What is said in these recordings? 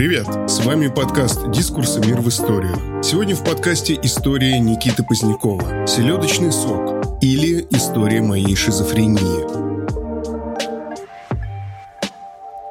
Привет! С вами подкаст «Дискурсы. Мир в историях». Сегодня в подкасте история Никиты Позднякова «Селедочный сок» или «История моей шизофрении».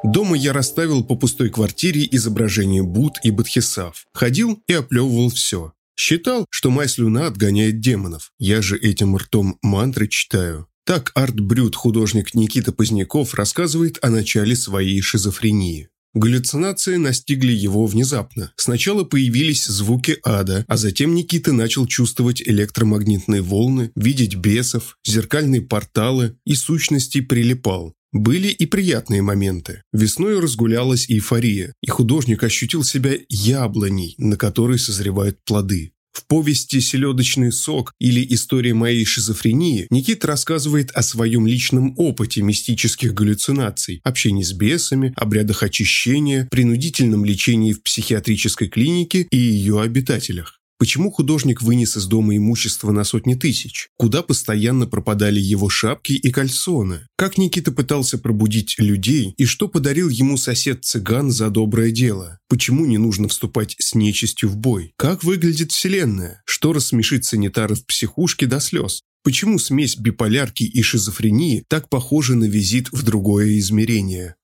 Дома я расставил по пустой квартире изображения Буд и Бадхисав. Ходил и оплевывал все. Считал, что моя слюна отгоняет демонов. Я же этим ртом мантры читаю. Так арт-брюд художник Никита Поздняков рассказывает о начале своей шизофрении. Галлюцинации настигли его внезапно. Сначала появились звуки ада, а затем Никита начал чувствовать электромагнитные волны, видеть бесов, зеркальные порталы и сущности прилипал. Были и приятные моменты. Весной разгулялась эйфория, и художник ощутил себя яблоней, на которой созревают плоды. В повести «Селедочный сок» или «История моей шизофрении» Никита рассказывает о своем личном опыте мистических галлюцинаций, общении с бесами, обрядах очищения, принудительном лечении в психиатрической клинике и ее обитателях. Почему художник вынес из дома имущество на сотни тысяч? Куда постоянно пропадали его шапки и кальсоны? Как Никита пытался пробудить людей и что подарил ему сосед-цыган за доброе дело? Почему не нужно вступать с нечистью в бой? Как выглядит Вселенная? Что рассмешит санитаров психушки до слез? Почему смесь биполярки и шизофрении так похожа на визит в другое измерение?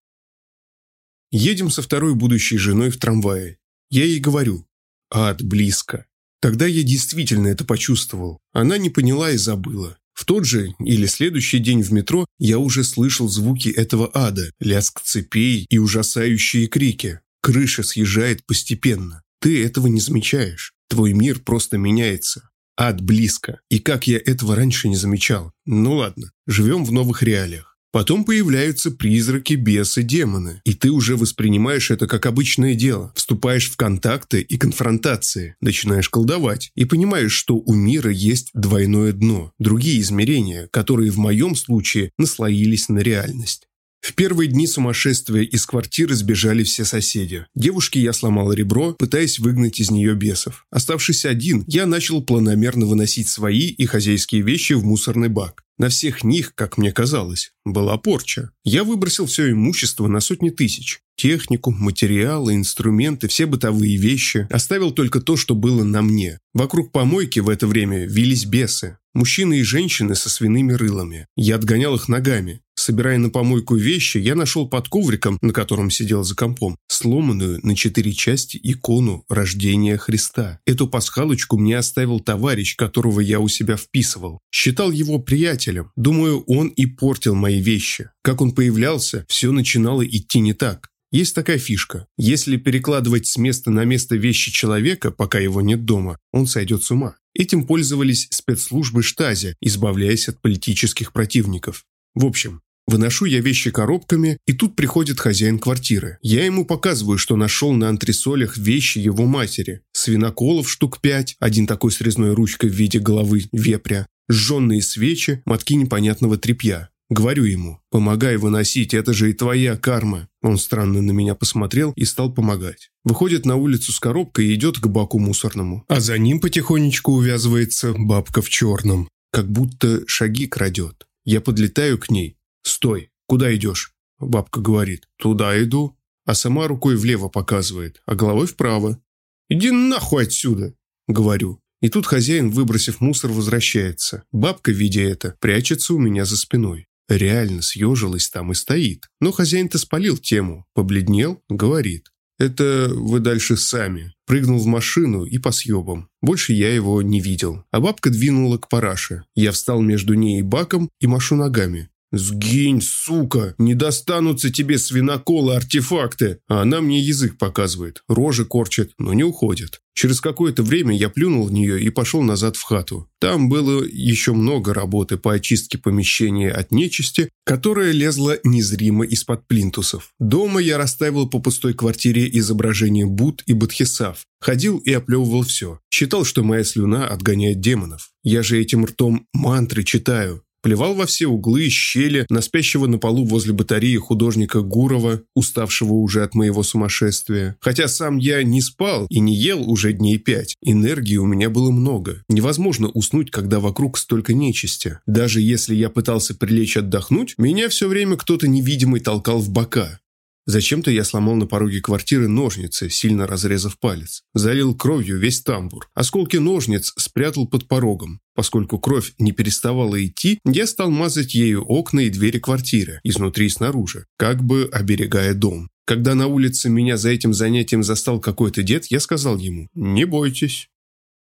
Едем со второй будущей женой в трамвае. Я ей говорю, ад близко. Тогда я действительно это почувствовал. Она не поняла и забыла. В тот же или следующий день в метро я уже слышал звуки этого ада, лязг цепей и ужасающие крики. Крыша съезжает постепенно. Ты этого не замечаешь. Твой мир просто меняется. Ад близко. И как я этого раньше не замечал? Ну ладно, живем в новых реалиях. Потом появляются призраки, бесы, демоны. И ты уже воспринимаешь это как обычное дело. Вступаешь в контакты и конфронтации. Начинаешь колдовать. И понимаешь, что у мира есть двойное дно. Другие измерения, которые в моем случае наслоились на реальность. В первые дни сумасшествия из квартиры сбежали все соседи. Девушке я сломал ребро, пытаясь выгнать из нее бесов. Оставшись один, я начал планомерно выносить свои и хозяйские вещи в мусорный бак. На всех них, как мне казалось, была порча. Я выбросил все имущество на сотни тысяч. Технику, материалы, инструменты, все бытовые вещи. Оставил только то, что было на мне. Вокруг помойки в это время вились бесы. Мужчины и женщины со свиными рылами. Я отгонял их ногами. Собирая на помойку вещи, я нашел под ковриком, на котором сидел за компом, сломанную на четыре части икону рождения Христа. Эту пасхалочку мне оставил товарищ, которого я у себя вписывал. Считал его приятелем. Думаю, он и портил мои вещи. Как он появлялся, все начинало идти не так. Есть такая фишка. Если перекладывать с места на место вещи человека, пока его нет дома, он сойдет с ума. Этим пользовались спецслужбы Штази, избавляясь от политических противников. В общем, Выношу я вещи коробками, и тут приходит хозяин квартиры. Я ему показываю, что нашел на антресолях вещи его матери. Свиноколов штук пять, один такой с резной ручкой в виде головы вепря, сжженные свечи, мотки непонятного тряпья. Говорю ему, помогай выносить, это же и твоя карма. Он странно на меня посмотрел и стал помогать. Выходит на улицу с коробкой и идет к баку мусорному. А за ним потихонечку увязывается бабка в черном. Как будто шаги крадет. Я подлетаю к ней. «Стой! Куда идешь?» Бабка говорит. «Туда иду». А сама рукой влево показывает, а головой вправо. «Иди нахуй отсюда!» Говорю. И тут хозяин, выбросив мусор, возвращается. Бабка, видя это, прячется у меня за спиной. Реально съежилась там и стоит. Но хозяин-то спалил тему. Побледнел, говорит. «Это вы дальше сами». Прыгнул в машину и по съебам. Больше я его не видел. А бабка двинула к параше. Я встал между ней и баком и машу ногами. «Сгинь, сука! Не достанутся тебе свиноколы-артефакты!» А она мне язык показывает, рожи корчит, но не уходит. Через какое-то время я плюнул в нее и пошел назад в хату. Там было еще много работы по очистке помещения от нечисти, которая лезла незримо из-под плинтусов. Дома я расставил по пустой квартире изображения Буд и Бодхисав. Ходил и оплевывал все. Считал, что моя слюна отгоняет демонов. Я же этим ртом мантры читаю. Плевал во все углы и щели на спящего на полу возле батареи художника Гурова, уставшего уже от моего сумасшествия. Хотя сам я не спал и не ел уже дней пять. Энергии у меня было много. Невозможно уснуть, когда вокруг столько нечисти. Даже если я пытался прилечь отдохнуть, меня все время кто-то невидимый толкал в бока. Зачем-то я сломал на пороге квартиры ножницы, сильно разрезав палец. Залил кровью весь тамбур. Осколки ножниц спрятал под порогом. Поскольку кровь не переставала идти, я стал мазать ею окна и двери квартиры, изнутри и снаружи, как бы оберегая дом. Когда на улице меня за этим занятием застал какой-то дед, я сказал ему «Не бойтесь».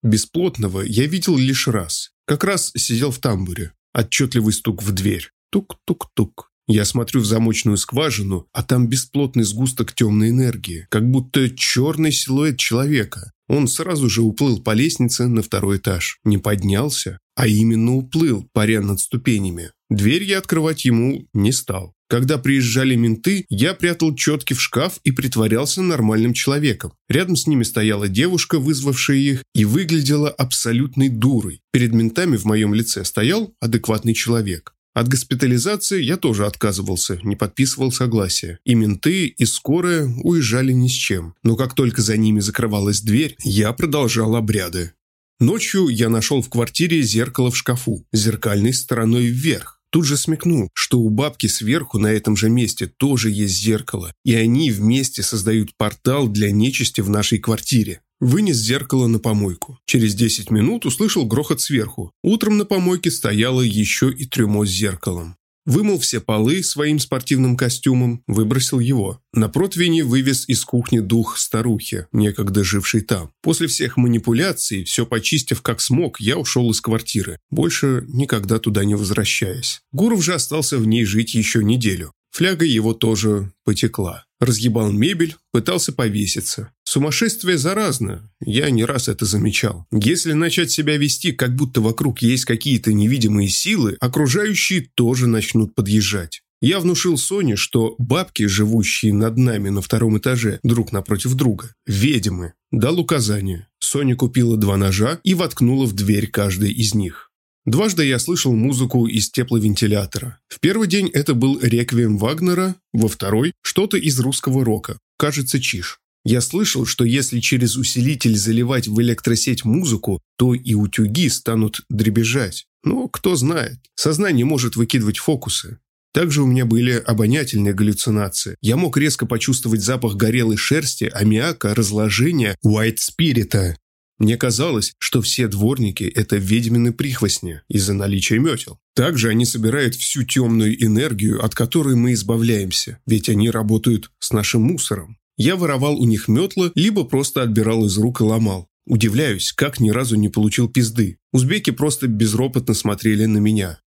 Бесплотного я видел лишь раз. Как раз сидел в тамбуре. Отчетливый стук в дверь. Тук-тук-тук. Я смотрю в замочную скважину, а там бесплотный сгусток темной энергии, как будто черный силуэт человека. Он сразу же уплыл по лестнице на второй этаж. Не поднялся, а именно уплыл, паря над ступенями. Дверь я открывать ему не стал. Когда приезжали менты, я прятал четки в шкаф и притворялся нормальным человеком. Рядом с ними стояла девушка, вызвавшая их, и выглядела абсолютной дурой. Перед ментами в моем лице стоял адекватный человек. От госпитализации я тоже отказывался, не подписывал согласия. И менты, и скорая уезжали ни с чем. Но как только за ними закрывалась дверь, я продолжал обряды. Ночью я нашел в квартире зеркало в шкафу, зеркальной стороной вверх. Тут же смекнул, что у бабки сверху на этом же месте тоже есть зеркало, и они вместе создают портал для нечисти в нашей квартире. Вынес зеркало на помойку. Через 10 минут услышал грохот сверху. Утром на помойке стояло еще и трюмо с зеркалом. Вымыл все полы своим спортивным костюмом, выбросил его. На противне вывез из кухни дух старухи, некогда жившей там. После всех манипуляций, все почистив как смог, я ушел из квартиры, больше никогда туда не возвращаясь. Гуров же остался в ней жить еще неделю. Фляга его тоже потекла. Разъебал мебель, пытался повеситься. Сумасшествие заразно, я не раз это замечал. Если начать себя вести, как будто вокруг есть какие-то невидимые силы, окружающие тоже начнут подъезжать. Я внушил Соне, что бабки, живущие над нами на втором этаже, друг напротив друга, ведьмы. Дал указание. Соня купила два ножа и воткнула в дверь каждый из них. Дважды я слышал музыку из тепловентилятора. В первый день это был реквием Вагнера, во второй – что-то из русского рока, кажется, чиш. Я слышал, что если через усилитель заливать в электросеть музыку, то и утюги станут дребезжать. Но кто знает, сознание может выкидывать фокусы. Также у меня были обонятельные галлюцинации. Я мог резко почувствовать запах горелой шерсти, аммиака, разложения, уайт-спирита. Мне казалось, что все дворники – это ведьмины прихвостни из-за наличия метел. Также они собирают всю темную энергию, от которой мы избавляемся, ведь они работают с нашим мусором. Я воровал у них метлы, либо просто отбирал из рук и ломал. Удивляюсь, как ни разу не получил пизды. Узбеки просто безропотно смотрели на меня.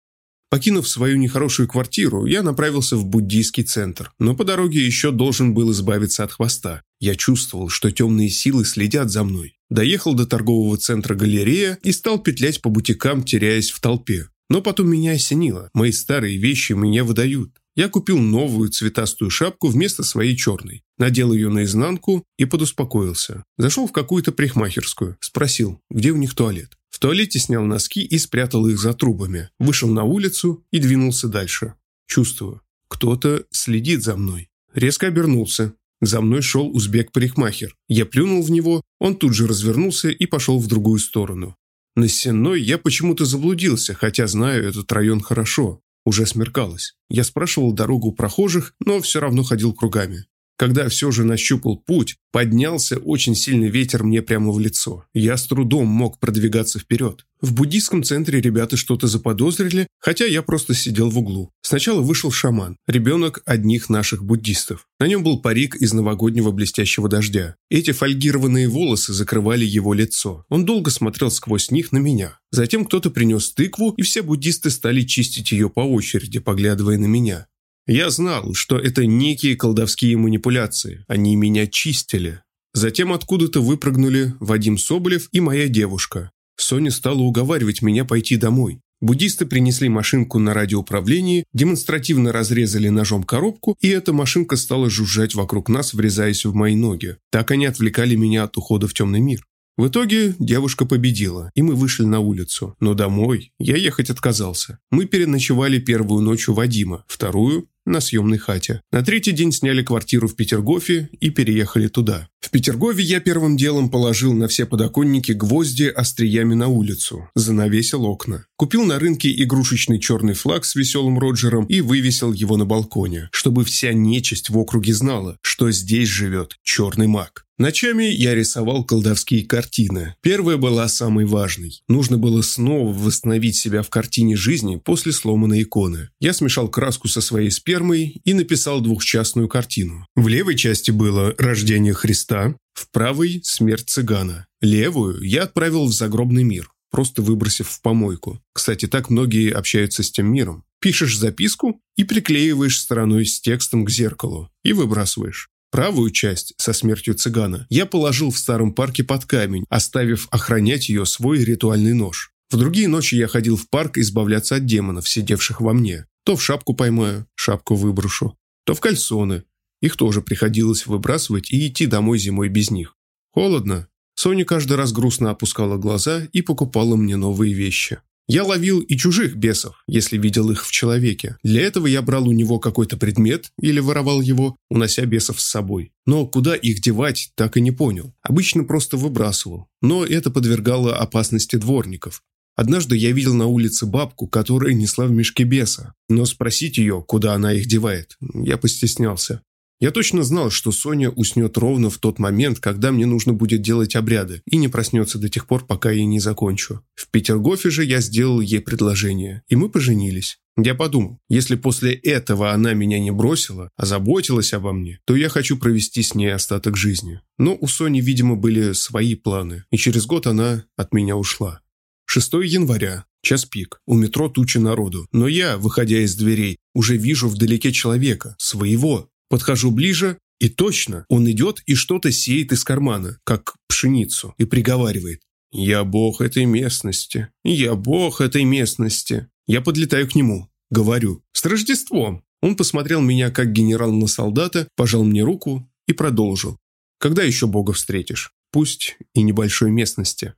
Покинув свою нехорошую квартиру, я направился в буддийский центр, но по дороге еще должен был избавиться от хвоста. Я чувствовал, что темные силы следят за мной. Доехал до торгового центра галерея и стал петлять по бутикам, теряясь в толпе. Но потом меня осенило. Мои старые вещи меня выдают. Я купил новую цветастую шапку вместо своей черной. Надел ее наизнанку и подуспокоился. Зашел в какую-то парикмахерскую. Спросил, где у них туалет. В туалете снял носки и спрятал их за трубами. Вышел на улицу и двинулся дальше. Чувствую, кто-то следит за мной. Резко обернулся. За мной шел узбек-парикмахер. Я плюнул в него, он тут же развернулся и пошел в другую сторону. На Сенной я почему-то заблудился, хотя знаю этот район хорошо. Уже смеркалось. Я спрашивал дорогу прохожих, но все равно ходил кругами. Когда все же нащупал путь, поднялся очень сильный ветер мне прямо в лицо. Я с трудом мог продвигаться вперед. В буддийском центре ребята что-то заподозрили, хотя я просто сидел в углу. Сначала вышел шаман, ребенок одних наших буддистов. На нем был парик из новогоднего блестящего дождя. Эти фольгированные волосы закрывали его лицо. Он долго смотрел сквозь них на меня. Затем кто-то принес тыкву, и все буддисты стали чистить ее по очереди, поглядывая на меня. Я знал, что это некие колдовские манипуляции. Они меня чистили. Затем откуда-то выпрыгнули Вадим Соболев и моя девушка. Соня стала уговаривать меня пойти домой. Буддисты принесли машинку на радиоуправлении, демонстративно разрезали ножом коробку, и эта машинка стала жужжать вокруг нас, врезаясь в мои ноги. Так они отвлекали меня от ухода в темный мир. В итоге девушка победила, и мы вышли на улицу. Но домой я ехать отказался. Мы переночевали первую ночь у Вадима, вторую на съемной хате. На третий день сняли квартиру в Петергофе и переехали туда. В Петергове я первым делом положил на все подоконники гвозди остриями на улицу, занавесил окна. Купил на рынке игрушечный черный флаг с веселым Роджером и вывесил его на балконе, чтобы вся нечисть в округе знала, что здесь живет черный маг. Ночами я рисовал колдовские картины. Первая была самой важной. Нужно было снова восстановить себя в картине жизни после сломанной иконы. Я смешал краску со своей спермой и написал двухчастную картину. В левой части было «Рождение Христа», в правой – «Смерть цыгана». Левую я отправил в загробный мир, просто выбросив в помойку. Кстати, так многие общаются с тем миром. Пишешь записку и приклеиваешь стороной с текстом к зеркалу и выбрасываешь. Правую часть со смертью цыгана я положил в старом парке под камень, оставив охранять ее свой ритуальный нож. В другие ночи я ходил в парк избавляться от демонов, сидевших во мне. То в шапку поймаю, шапку выброшу, то в кальсоны. Их тоже приходилось выбрасывать и идти домой зимой без них. Холодно. Соня каждый раз грустно опускала глаза и покупала мне новые вещи. Я ловил и чужих бесов, если видел их в человеке. Для этого я брал у него какой-то предмет или воровал его, унося бесов с собой. Но куда их девать, так и не понял. Обычно просто выбрасывал. Но это подвергало опасности дворников. Однажды я видел на улице бабку, которая несла в мешке беса. Но спросить ее, куда она их девает, я постеснялся. Я точно знал, что Соня уснет ровно в тот момент, когда мне нужно будет делать обряды, и не проснется до тех пор, пока я не закончу. В Петергофе же я сделал ей предложение, и мы поженились. Я подумал, если после этого она меня не бросила, а заботилась обо мне, то я хочу провести с ней остаток жизни. Но у Сони, видимо, были свои планы, и через год она от меня ушла. 6 января. Час пик. У метро туча народу. Но я, выходя из дверей, уже вижу вдалеке человека, своего, Подхожу ближе, и точно, он идет и что-то сеет из кармана, как пшеницу, и приговаривает. «Я бог этой местности. Я бог этой местности». Я подлетаю к нему. Говорю. «С Рождеством!» Он посмотрел меня как генерал на солдата, пожал мне руку и продолжил. «Когда еще бога встретишь? Пусть и небольшой местности».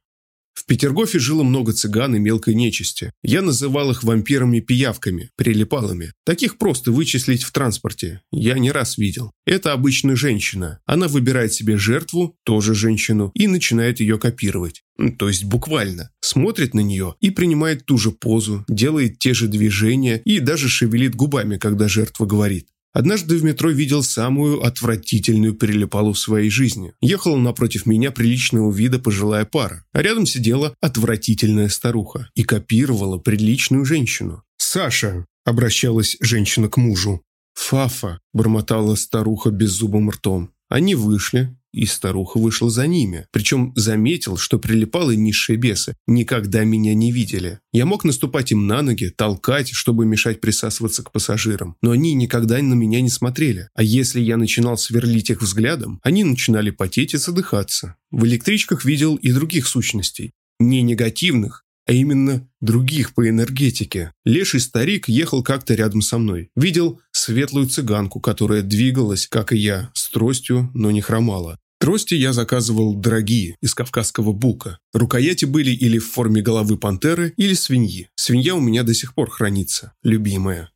В Петергофе жило много цыган и мелкой нечисти. Я называл их вампирами-пиявками, прилипалами. Таких просто вычислить в транспорте. Я не раз видел. Это обычная женщина. Она выбирает себе жертву, тоже женщину, и начинает ее копировать. То есть буквально. Смотрит на нее и принимает ту же позу, делает те же движения и даже шевелит губами, когда жертва говорит. Однажды в метро видел самую отвратительную прилипалу в своей жизни. Ехала напротив меня приличного вида пожилая пара, а рядом сидела отвратительная старуха и копировала приличную женщину. «Саша!» – обращалась женщина к мужу. «Фафа!» – бормотала старуха беззубым ртом. Они вышли, и старуха вышла за ними. Причем заметил, что прилипалы низшие бесы никогда меня не видели. Я мог наступать им на ноги, толкать, чтобы мешать присасываться к пассажирам. Но они никогда на меня не смотрели. А если я начинал сверлить их взглядом, они начинали потеть и задыхаться. В электричках видел и других сущностей. Не негативных, а именно других по энергетике. Леший старик ехал как-то рядом со мной. Видел светлую цыганку, которая двигалась, как и я, с тростью, но не хромала. Трости я заказывал дорогие, из кавказского бука. Рукояти были или в форме головы пантеры, или свиньи. Свинья у меня до сих пор хранится, любимая.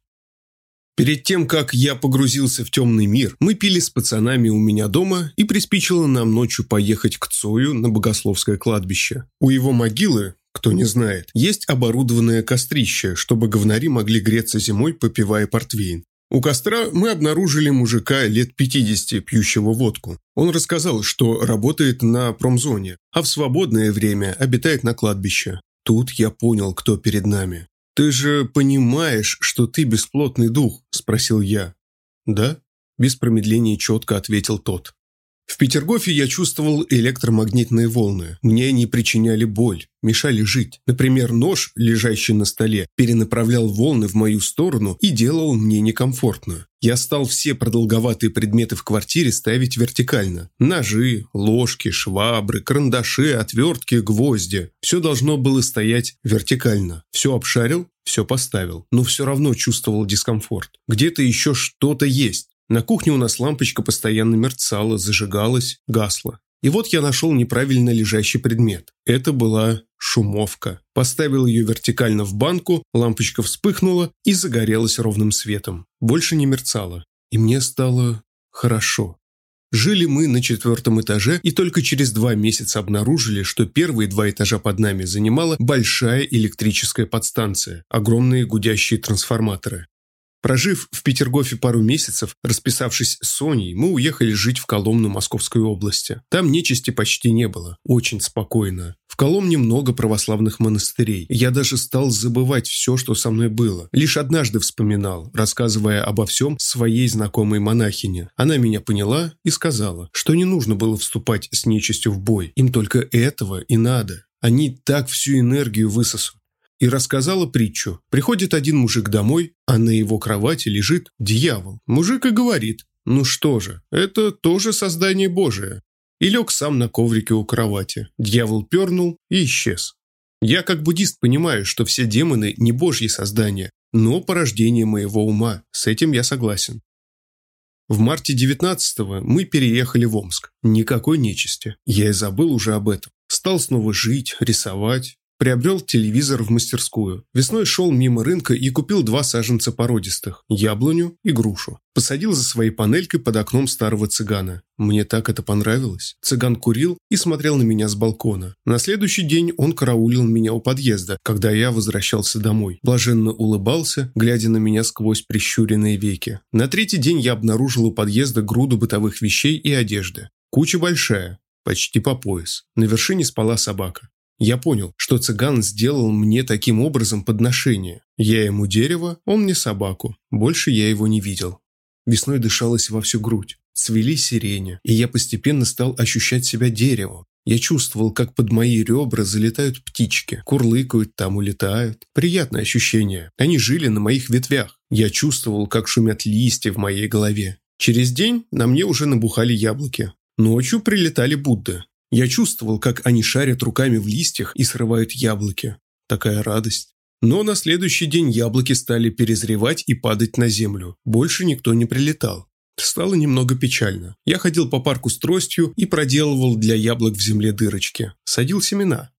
Перед тем, как я погрузился в темный мир, мы пили с пацанами у меня дома и приспичило нам ночью поехать к Цою на Богословское кладбище. У его могилы, кто не знает, есть оборудованное кострище, чтобы говнари могли греться зимой, попивая портвейн. У костра мы обнаружили мужика лет 50, пьющего водку. Он рассказал, что работает на промзоне, а в свободное время обитает на кладбище. Тут я понял, кто перед нами. «Ты же понимаешь, что ты бесплотный дух?» – спросил я. «Да?» – без промедления четко ответил тот. В Петергофе я чувствовал электромагнитные волны. Мне они причиняли боль, мешали жить. Например, нож, лежащий на столе, перенаправлял волны в мою сторону и делал мне некомфортно. Я стал все продолговатые предметы в квартире ставить вертикально. Ножи, ложки, швабры, карандаши, отвертки, гвозди. Все должно было стоять вертикально. Все обшарил, все поставил. Но все равно чувствовал дискомфорт. Где-то еще что-то есть. На кухне у нас лампочка постоянно мерцала, зажигалась, гасла. И вот я нашел неправильно лежащий предмет. Это была шумовка. Поставил ее вертикально в банку, лампочка вспыхнула и загорелась ровным светом. Больше не мерцала. И мне стало хорошо. Жили мы на четвертом этаже и только через два месяца обнаружили, что первые два этажа под нами занимала большая электрическая подстанция, огромные гудящие трансформаторы. Прожив в Петергофе пару месяцев, расписавшись с Соней, мы уехали жить в Коломну Московской области. Там нечисти почти не было. Очень спокойно. В Коломне много православных монастырей. Я даже стал забывать все, что со мной было. Лишь однажды вспоминал, рассказывая обо всем своей знакомой монахине. Она меня поняла и сказала, что не нужно было вступать с нечистью в бой. Им только этого и надо. Они так всю энергию высосут и рассказала притчу. Приходит один мужик домой, а на его кровати лежит дьявол. Мужик и говорит, ну что же, это тоже создание Божие. И лег сам на коврике у кровати. Дьявол пернул и исчез. Я как буддист понимаю, что все демоны не божьи создания, но порождение моего ума. С этим я согласен. В марте 19-го мы переехали в Омск. Никакой нечисти. Я и забыл уже об этом. Стал снова жить, рисовать. Приобрел телевизор в мастерскую. Весной шел мимо рынка и купил два саженца породистых – яблоню и грушу. Посадил за своей панелькой под окном старого цыгана. Мне так это понравилось. Цыган курил и смотрел на меня с балкона. На следующий день он караулил меня у подъезда, когда я возвращался домой. Блаженно улыбался, глядя на меня сквозь прищуренные веки. На третий день я обнаружил у подъезда груду бытовых вещей и одежды. Куча большая, почти по пояс. На вершине спала собака. Я понял, что цыган сделал мне таким образом подношение. Я ему дерево, он мне собаку. Больше я его не видел. Весной дышалось во всю грудь. Цвели сирени, и я постепенно стал ощущать себя деревом. Я чувствовал, как под мои ребра залетают птички, курлыкают там, улетают. Приятное ощущение. Они жили на моих ветвях. Я чувствовал, как шумят листья в моей голове. Через день на мне уже набухали яблоки. Ночью прилетали Будды. Я чувствовал, как они шарят руками в листьях и срывают яблоки. Такая радость. Но на следующий день яблоки стали перезревать и падать на землю. Больше никто не прилетал. Стало немного печально. Я ходил по парку с тростью и проделывал для яблок в земле дырочки. Садил семена.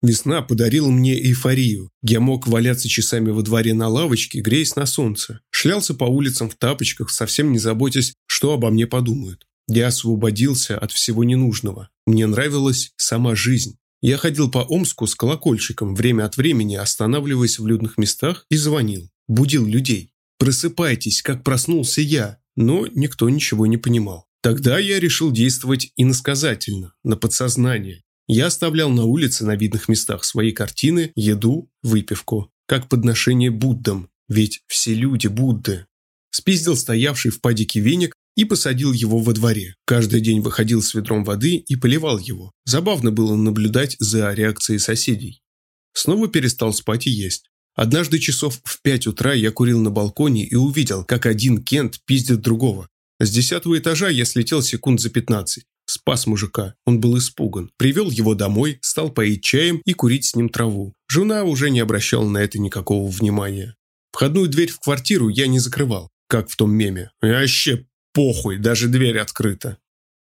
Весна подарила мне эйфорию. Я мог валяться часами во дворе на лавочке, греясь на солнце. Шлялся по улицам в тапочках, совсем не заботясь, что обо мне подумают. Я освободился от всего ненужного. Мне нравилась сама жизнь. Я ходил по Омску с колокольчиком, время от времени останавливаясь в людных местах и звонил. Будил людей. «Просыпайтесь, как проснулся я!» Но никто ничего не понимал. Тогда я решил действовать иносказательно, на подсознание. Я оставлял на улице на видных местах свои картины, еду, выпивку. Как подношение Буддам, ведь все люди Будды. Спиздил стоявший в падике веник и посадил его во дворе. Каждый день выходил с ведром воды и поливал его. Забавно было наблюдать за реакцией соседей. Снова перестал спать и есть. Однажды часов в пять утра я курил на балконе и увидел, как один Кент пиздит другого. С десятого этажа я слетел секунд за пятнадцать. Спас мужика. Он был испуган. Привел его домой, стал поить чаем и курить с ним траву. Жена уже не обращала на это никакого внимания. Входную дверь в квартиру я не закрывал, как в том меме. Вообще Похуй, даже дверь открыта.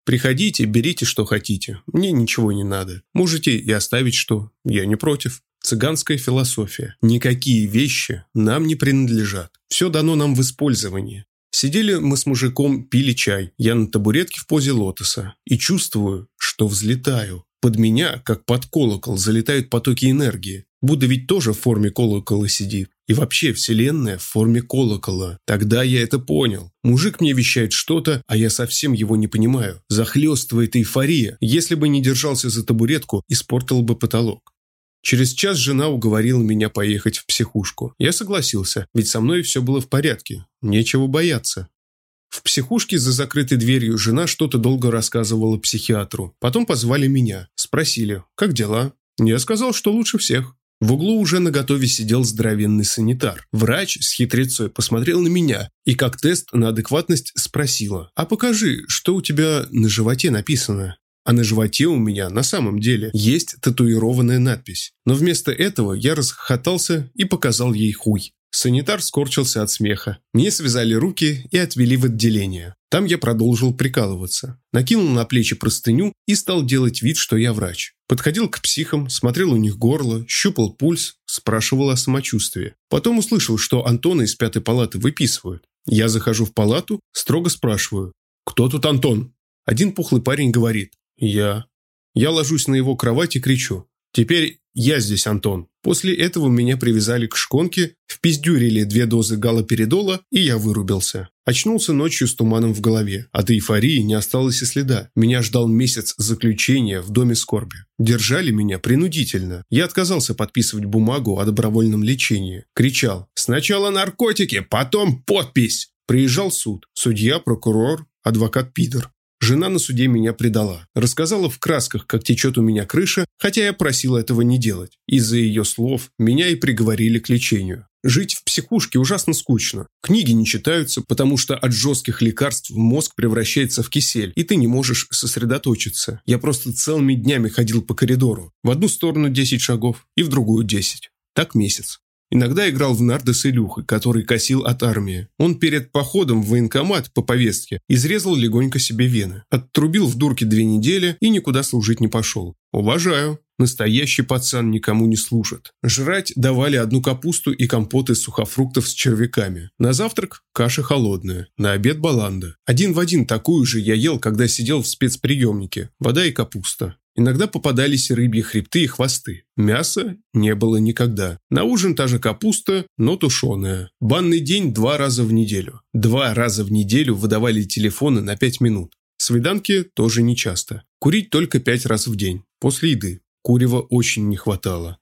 Приходите, берите, что хотите. Мне ничего не надо. Можете и оставить что. Я не против. Цыганская философия. Никакие вещи нам не принадлежат. Все дано нам в использовании. Сидели мы с мужиком, пили чай. Я на табуретке в позе лотоса. И чувствую, что взлетаю. Под меня, как под колокол, залетают потоки энергии. Будда ведь тоже в форме колокола сидит. И вообще вселенная в форме колокола. Тогда я это понял. Мужик мне вещает что-то, а я совсем его не понимаю. Захлестывает эйфория. Если бы не держался за табуретку, испортил бы потолок. Через час жена уговорила меня поехать в психушку. Я согласился, ведь со мной все было в порядке. Нечего бояться. В психушке за закрытой дверью жена что-то долго рассказывала психиатру. Потом позвали меня. Спросили, как дела? Я сказал, что лучше всех. В углу уже наготове сидел здоровенный санитар. Врач с хитрецой посмотрел на меня и как тест на адекватность спросила, «А покажи, что у тебя на животе написано?» А на животе у меня на самом деле есть татуированная надпись. Но вместо этого я расхохотался и показал ей хуй. Санитар скорчился от смеха. Мне связали руки и отвели в отделение. Там я продолжил прикалываться. Накинул на плечи простыню и стал делать вид, что я врач. Подходил к психам, смотрел у них горло, щупал пульс, спрашивал о самочувствии. Потом услышал, что Антона из пятой палаты выписывают. Я захожу в палату, строго спрашиваю. «Кто тут Антон?» Один пухлый парень говорит. «Я». Я ложусь на его кровать и кричу. «Теперь я здесь, Антон». После этого меня привязали к шконке, впиздюрили две дозы галоперидола, и я вырубился. Очнулся ночью с туманом в голове. От эйфории не осталось и следа. Меня ждал месяц заключения в доме скорби. Держали меня принудительно. Я отказался подписывать бумагу о добровольном лечении. Кричал «Сначала наркотики, потом подпись!» Приезжал суд. Судья, прокурор, адвокат Пидор. Жена на суде меня предала. Рассказала в красках, как течет у меня крыша, хотя я просил этого не делать. Из-за ее слов меня и приговорили к лечению. Жить в психушке ужасно скучно. Книги не читаются, потому что от жестких лекарств мозг превращается в кисель, и ты не можешь сосредоточиться. Я просто целыми днями ходил по коридору. В одну сторону 10 шагов и в другую 10. Так месяц. Иногда играл в нарды с Илюхой, который косил от армии. Он перед походом в военкомат по повестке изрезал легонько себе вены. Оттрубил в дурке две недели и никуда служить не пошел. Уважаю. Настоящий пацан никому не служит. Жрать давали одну капусту и компот из сухофруктов с червяками. На завтрак – каша холодная. На обед – баланда. Один в один такую же я ел, когда сидел в спецприемнике. Вода и капуста. Иногда попадались рыбьи хребты и хвосты. Мяса не было никогда. На ужин та же капуста, но тушеная. Банный день два раза в неделю. Два раза в неделю выдавали телефоны на пять минут. Свиданки тоже нечасто. Курить только пять раз в день. После еды. Курева очень не хватало.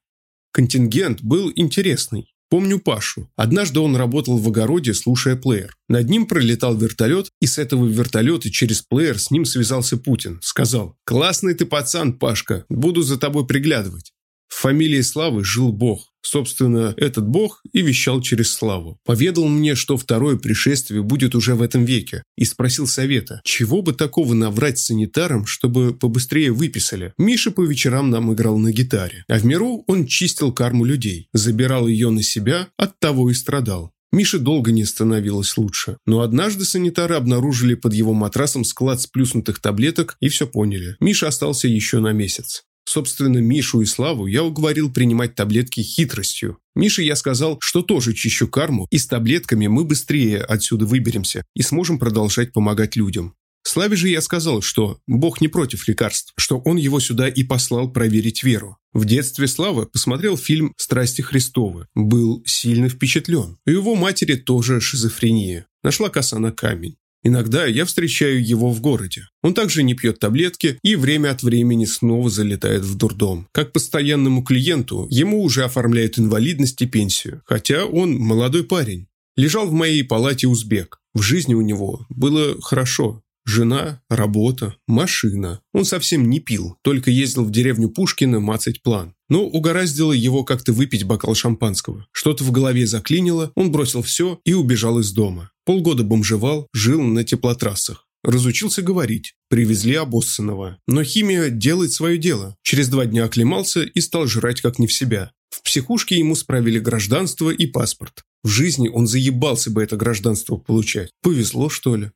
Контингент был интересный. Помню Пашу. Однажды он работал в огороде, слушая плеер. Над ним пролетал вертолет, и с этого вертолета через плеер с ним связался Путин. Сказал, «Классный ты пацан, Пашка, буду за тобой приглядывать». В фамилии Славы жил Бог. Собственно, этот Бог и вещал через Славу. Поведал мне, что второе пришествие будет уже в этом веке. И спросил совета, чего бы такого наврать санитарам, чтобы побыстрее выписали. Миша по вечерам нам играл на гитаре. А в миру он чистил карму людей. Забирал ее на себя, от того и страдал. Мише долго не становилось лучше. Но однажды санитары обнаружили под его матрасом склад сплюснутых таблеток и все поняли. Миша остался еще на месяц. Собственно, Мишу и Славу я уговорил принимать таблетки хитростью. Мише я сказал, что тоже чищу карму, и с таблетками мы быстрее отсюда выберемся и сможем продолжать помогать людям. Славе же я сказал, что Бог не против лекарств, что он его сюда и послал проверить веру. В детстве Слава посмотрел фильм «Страсти Христовы», был сильно впечатлен. У его матери тоже шизофрения. Нашла коса на камень. Иногда я встречаю его в городе. Он также не пьет таблетки и время от времени снова залетает в дурдом. Как постоянному клиенту, ему уже оформляют инвалидность и пенсию, хотя он молодой парень. Лежал в моей палате узбек. В жизни у него было хорошо. Жена, работа, машина. Он совсем не пил, только ездил в деревню Пушкина мацать план. Но угораздило его как-то выпить бокал шампанского. Что-то в голове заклинило, он бросил все и убежал из дома. Полгода бомжевал, жил на теплотрассах. Разучился говорить. Привезли обоссанного. Но химия делает свое дело. Через два дня оклемался и стал жрать как не в себя. В психушке ему справили гражданство и паспорт. В жизни он заебался бы это гражданство получать. Повезло, что ли?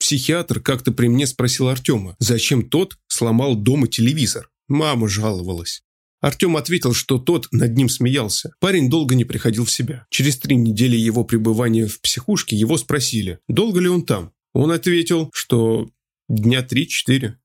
Психиатр как-то при мне спросил Артема, зачем тот сломал дома телевизор. Мама жаловалась. Артем ответил, что тот над ним смеялся. Парень долго не приходил в себя. Через три недели его пребывания в психушке его спросили, долго ли он там. Он ответил, что дня три-четыре.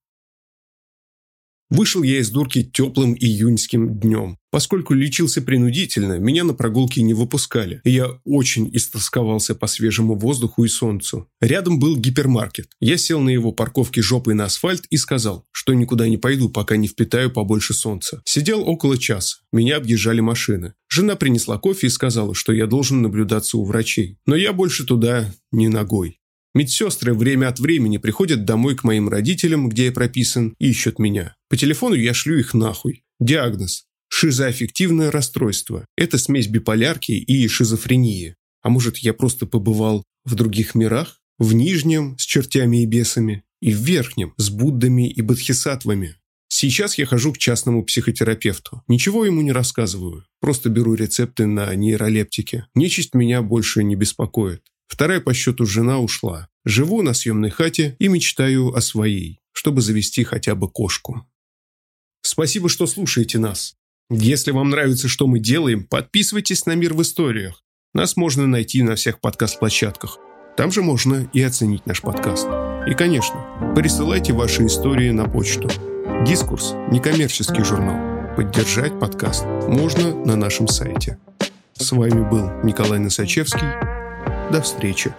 Вышел я из дурки теплым июньским днем. Поскольку лечился принудительно, меня на прогулки не выпускали, и я очень истосковался по свежему воздуху и солнцу. Рядом был гипермаркет. Я сел на его парковке жопой на асфальт и сказал, что никуда не пойду, пока не впитаю побольше солнца. Сидел около часа. Меня объезжали машины. Жена принесла кофе и сказала, что я должен наблюдаться у врачей. Но я больше туда не ногой. Медсестры время от времени приходят домой к моим родителям, где я прописан, и ищут меня. По телефону я шлю их нахуй. Диагноз. Шизоаффективное расстройство. Это смесь биполярки и шизофрении. А может, я просто побывал в других мирах? В нижнем с чертями и бесами, и в верхнем с Буддами и Бодхисаттвами. Сейчас я хожу к частному психотерапевту. Ничего ему не рассказываю. Просто беру рецепты на нейролептики. Нечисть меня больше не беспокоит. Вторая по счету жена ушла. Живу на съемной хате и мечтаю о своей, чтобы завести хотя бы кошку. Спасибо, что слушаете нас. Если вам нравится, что мы делаем, подписывайтесь на «Мир в историях». Нас можно найти на всех подкаст-площадках. Там же можно и оценить наш подкаст. И, конечно, присылайте ваши истории на почту. Дискурс – некоммерческий журнал. Поддержать подкаст можно на нашем сайте. С вами был Николай Носачевский. До встречи.